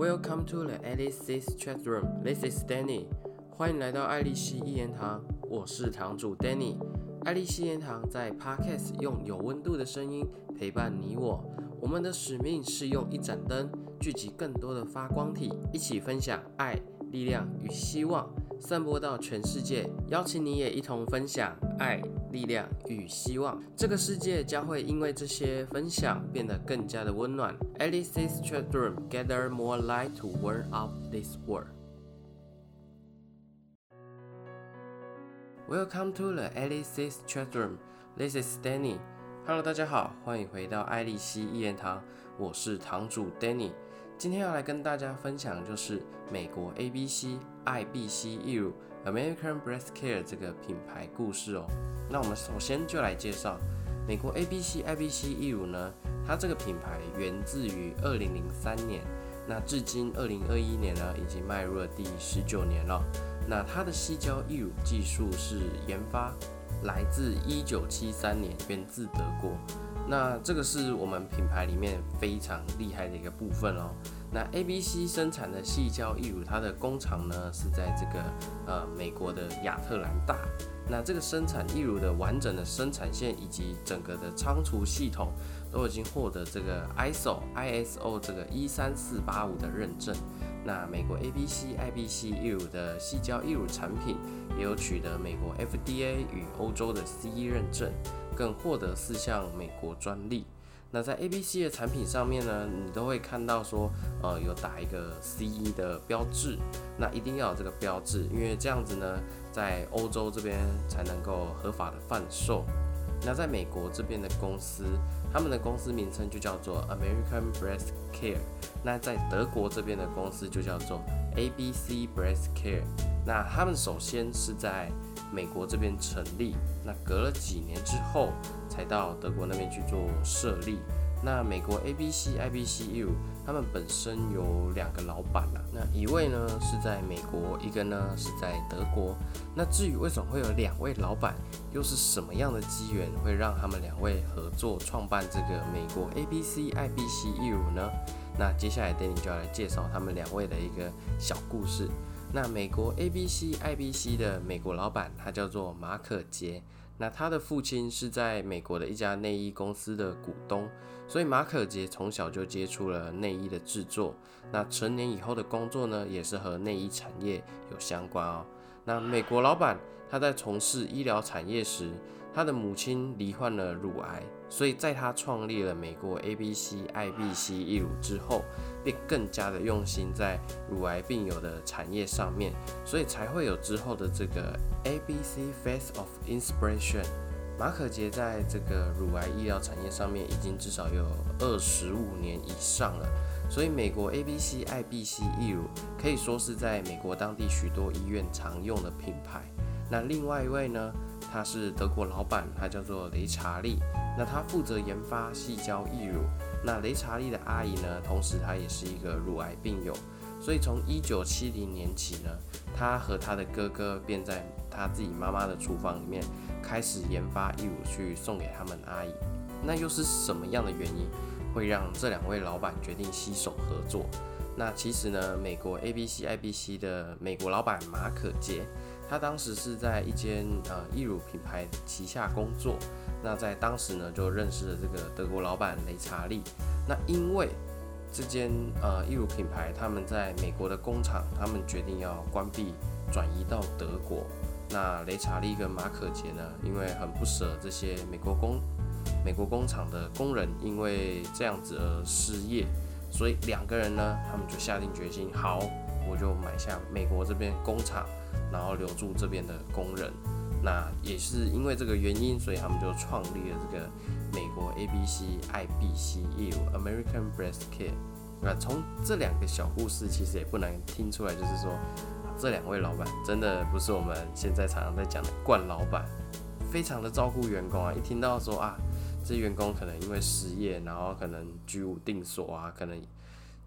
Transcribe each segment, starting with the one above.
Welcome to the Alice's Chat Room. This is Danny. 欢迎来到爱丽丝一言堂，我是堂主 Danny。爱丽丝一言堂在 Podcast 用有温度的声音陪伴你我。我们的使命是用一盏灯聚集更多的发光体，一起分享爱、力量与希望，散播到全世界。邀请你也一同分享爱。力量与希望，这个世界将会因为这些分享变得更加的温暖。Alice's Chat Room gather more light to warm up this world. Welcome to the Alice's Chat Room. This is Danny. Hello，大家好，欢迎回到爱丽丝一言堂，我是堂主 Danny。今天要来跟大家分享就是美国 ABC 爱必西义乳 American Breast Care 这个品牌故事哦。那我们首先就来介绍美国 ABC 爱必西义乳呢，它这个品牌源自于二零零三年，那至今二零二一年呢，已经迈入了第十九年了。那它的细胶义乳技术是研发来自一九七三年，源自德国。那这个是我们品牌里面非常厉害的一个部分哦。那 A B C 生产的细胶易乳，它的工厂呢是在这个呃美国的亚特兰大。那这个生产易乳的完整的生产线以及整个的仓储系统，都已经获得这个 ISO ISO 这个一三四八五的认证。那美国 A B C I B C 易乳的细胶易乳产品，也有取得美国 F D A 与欧洲的 CE 认证。更获得四项美国专利。那在 A B C 的产品上面呢，你都会看到说，呃，有打一个 CE 的标志。那一定要有这个标志，因为这样子呢，在欧洲这边才能够合法的贩售。那在美国这边的公司，他们的公司名称就叫做 American Breast Care。那在德国这边的公司就叫做 A B C Breast Care。那他们首先是在美国这边成立，那隔了几年之后，才到德国那边去做设立。那美国 A B C I B C U 他们本身有两个老板啊，那一位呢是在美国，一个呢是在德国。那至于为什么会有两位老板，又是什么样的机缘会让他们两位合作创办这个美国 A B C I B C U 呢？那接下来 Danny 就要来介绍他们两位的一个小故事。那美国 A B C I B C 的美国老板，他叫做马可杰。那他的父亲是在美国的一家内衣公司的股东，所以马可杰从小就接触了内衣的制作。那成年以后的工作呢，也是和内衣产业有相关哦。那美国老板他在从事医疗产业时，他的母亲罹患了乳癌，所以在他创立了美国 A B C I B C 义乳之后。便更加的用心在乳癌病友的产业上面，所以才会有之后的这个 A B C Face of Inspiration。马可杰在这个乳癌医疗产业上面已经至少有二十五年以上了，所以美国 A B C I B C 义乳可以说是在美国当地许多医院常用的品牌。那另外一位呢，他是德国老板，他叫做雷查利，那他负责研发细胶易乳。那雷查利的阿姨呢？同时她也是一个乳癌病友，所以从一九七零年起呢，她和她的哥哥便在她自己妈妈的厨房里面开始研发义乳去送给他们阿姨。那又是什么样的原因会让这两位老板决定携手合作？那其实呢，美国 A B C I B C 的美国老板马可杰，他当时是在一间呃义乳品牌旗下工作。那在当时呢，就认识了这个德国老板雷查利。那因为这间呃义乳品牌他们在美国的工厂，他们决定要关闭，转移到德国。那雷查利跟马可杰呢，因为很不舍这些美国工美国工厂的工人，因为这样子而失业，所以两个人呢，他们就下定决心，好，我就买下美国这边工厂，然后留住这边的工人。那也是因为这个原因，所以他们就创立了这个美国 A B C I B C 业务 American Breast Care。那从这两个小故事，其实也不难听出来，就是说这两位老板真的不是我们现在常常在讲的惯老板，非常的照顾员工啊。一听到说啊，这员工可能因为失业，然后可能居无定所啊，可能。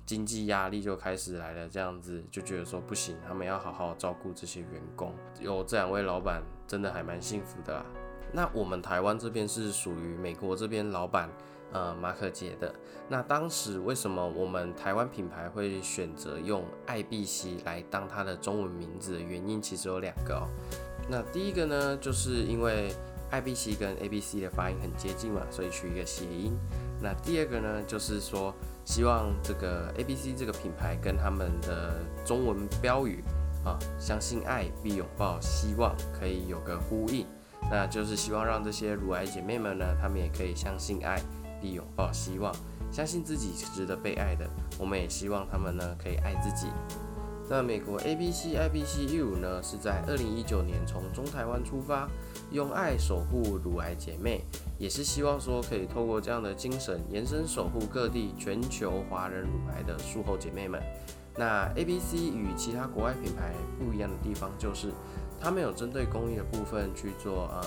经济压力就开始来了，这样子就觉得说不行，他们要好好照顾这些员工。有这两位老板，真的还蛮幸福的。那我们台湾这边是属于美国这边老板，呃马可杰的。那当时为什么我们台湾品牌会选择用爱必西来当它的中文名字原因，其实有两个哦。那第一个呢，就是因为爱必西跟 A B C 的发音很接近嘛，所以取一个谐音。那第二个呢，就是说希望这个 A B C 这个品牌跟他们的中文标语啊，相信爱必拥抱希望，可以有个呼应。那就是希望让这些乳癌姐妹们呢，她们也可以相信爱必拥抱希望，相信自己是值得被爱的。我们也希望她们呢，可以爱自己。那美国 A B C I B C U 呢，是在二零一九年从中台湾出发，用爱守护乳癌姐妹，也是希望说可以透过这样的精神，延伸守护各地全球华人乳癌的术后姐妹们。那 A B C 与其他国外品牌不一样的地方，就是他们有针对公益的部分去做呃。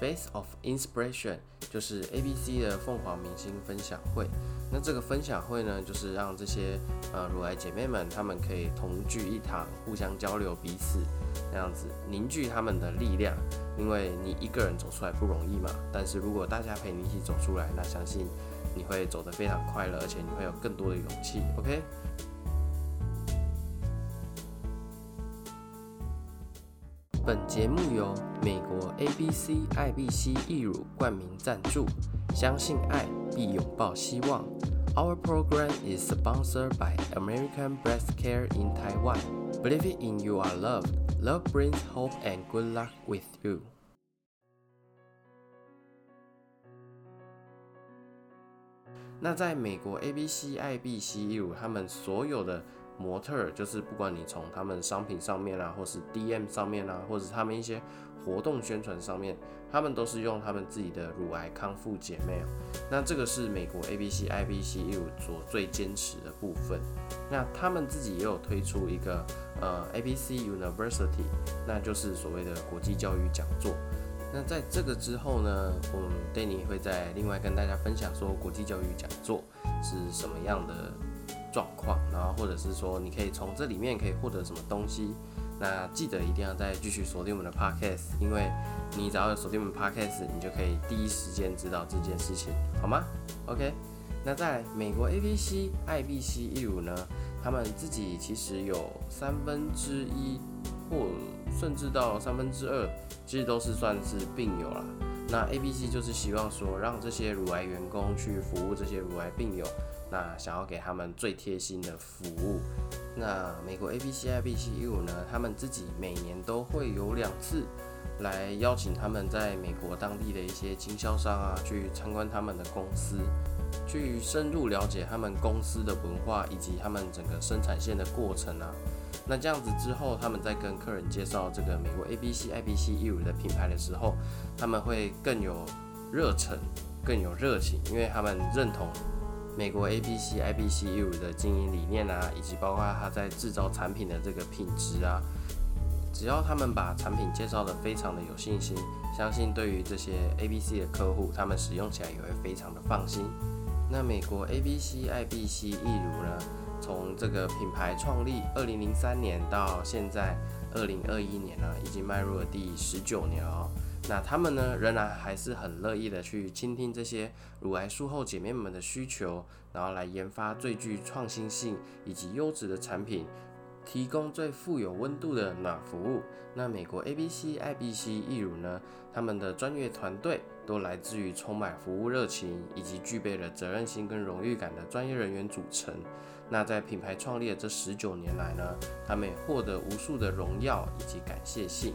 Face of Inspiration 就是 A B C 的凤凰明星分享会。那这个分享会呢，就是让这些呃乳癌姐妹们，她们可以同聚一堂，互相交流彼此，那样子凝聚他们的力量。因为你一个人走出来不容易嘛，但是如果大家陪你一起走出来，那相信你会走得非常快乐，而且你会有更多的勇气。OK。本节目由美国 ABC IBC 易乳冠名赞助，相信爱必拥抱希望。Our program is sponsored by American Breast Care in Taiwan. Believe in you are loved. Love brings hope and good luck with you. 那在美国 ABC IBC 易乳，他们所有的模特就是不管你从他们商品上面啊，或是 DM 上面啊，或者他们一些活动宣传上面，他们都是用他们自己的乳癌康复姐妹。那这个是美国 ABC IBC 业务所最坚持的部分。那他们自己也有推出一个呃 ABC University，那就是所谓的国际教育讲座。那在这个之后呢，我们 Danny 会再另外跟大家分享说国际教育讲座是什么样的。状况，然后或者是说，你可以从这里面可以获得什么东西？那记得一定要再继续锁定我们的 podcast，因为你只要锁定我们 podcast，你就可以第一时间知道这件事情，好吗？OK，那在美国 ABC IBC 一五呢，他们自己其实有三分之一或甚至到三分之二，其实都是算是病友啦。那 ABC 就是希望说，让这些乳癌员工去服务这些乳癌病友。那想要给他们最贴心的服务，那美国 A B C I B C U 呢？他们自己每年都会有两次来邀请他们在美国当地的一些经销商啊，去参观他们的公司，去深入了解他们公司的文化以及他们整个生产线的过程啊。那这样子之后，他们在跟客人介绍这个美国 A B C I B C U 的品牌的时候，他们会更有热忱，更有热情，因为他们认同。美国 ABC IBCU 的经营理念啊，以及包括它在制造产品的这个品质啊，只要他们把产品介绍的非常的有信心，相信对于这些 ABC 的客户，他们使用起来也会非常的放心。那美国 ABC IBC 易乳呢，从这个品牌创立二零零三年到现在二零二一年呢，已经迈入了第十九年哦。那他们呢，仍然还是很乐意的去倾听这些乳癌术后姐妹们的需求，然后来研发最具创新性以及优质的产品，提供最富有温度的暖服务。那美国 ABC IBC 易乳呢，他们的专业团队都来自于充满服务热情以及具备了责任心跟荣誉感的专业人员组成。那在品牌创立的这十九年来呢，他们也获得无数的荣耀以及感谢信。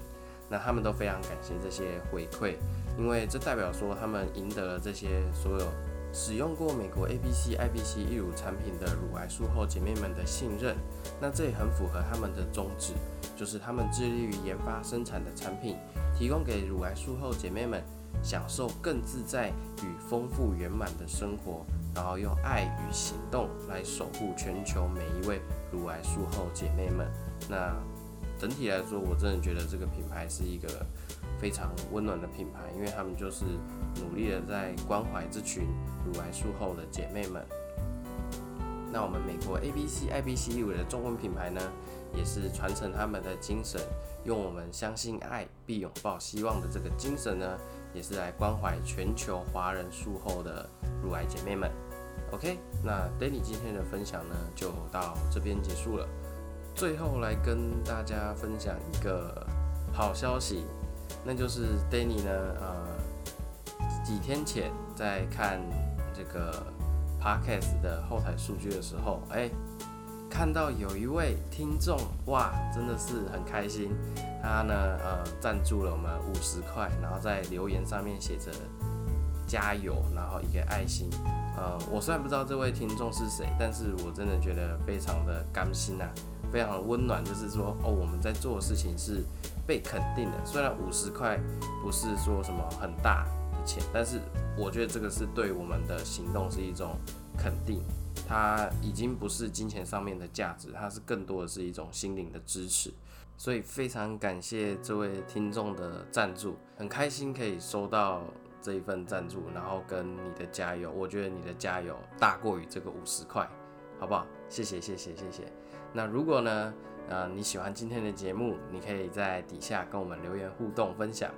那他们都非常感谢这些回馈，因为这代表说他们赢得了这些所有使用过美国 ABC IBC 义乳产品的乳癌术后姐妹们的信任。那这也很符合他们的宗旨，就是他们致力于研发生产的产品，提供给乳癌术后姐妹们享受更自在与丰富圆满的生活，然后用爱与行动来守护全球每一位乳癌术后姐妹们。那。整体来说，我真的觉得这个品牌是一个非常温暖的品牌，因为他们就是努力的在关怀这群乳癌术后的姐妹们。那我们美国 ABC IBC 义的中文品牌呢，也是传承他们的精神，用我们相信爱必拥抱希望的这个精神呢，也是来关怀全球华人术后的乳癌姐妹们。OK，那 Danny 今天的分享呢就到这边结束了。最后来跟大家分享一个好消息，那就是 Danny 呢，呃，几天前在看这个 Podcast 的后台数据的时候，哎，看到有一位听众，哇，真的是很开心。他呢，呃，赞助了我们五十块，然后在留言上面写着加油，然后一个爱心。呃，我虽然不知道这位听众是谁，但是我真的觉得非常的甘心啊，非常温暖。就是说，哦，我们在做的事情是被肯定的。虽然五十块不是说什么很大的钱，但是我觉得这个是对我们的行动是一种肯定。它已经不是金钱上面的价值，它是更多的是一种心灵的支持。所以非常感谢这位听众的赞助，很开心可以收到这一份赞助，然后跟你的加油，我觉得你的加油大过于这个五十块，好不好？谢谢谢谢谢谢。那如果呢，呃你喜欢今天的节目，你可以在底下跟我们留言互动分享。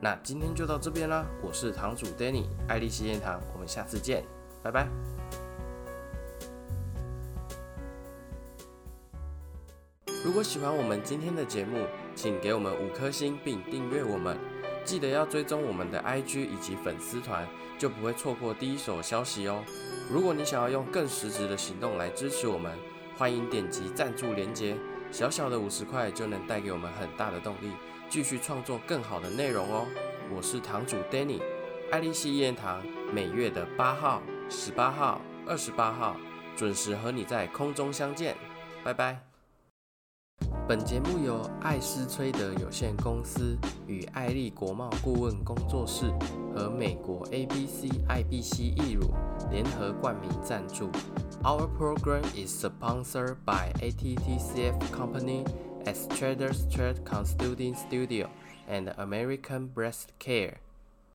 那今天就到这边啦，我是堂主 Danny，爱丽丝宴堂，我们下次见，拜拜。如果喜欢我们今天的节目，请给我们五颗星并订阅我们。记得要追踪我们的 IG 以及粉丝团，就不会错过第一手消息哦。如果你想要用更实质的行动来支持我们，欢迎点击赞助连结，小小的五十块就能带给我们很大的动力，继续创作更好的内容哦。我是堂主 Danny，爱丽丝一言堂，每月的八号、十八号、二十八号准时和你在空中相见，拜拜。本节目由艾斯崔德有限公司与艾丽国贸顾问工作室和美国 ABC IBC 易乳联合冠名赞助。Our program is sponsored by ATTCF Company, as Traders Trade Consulting Studio, and American Breast Care.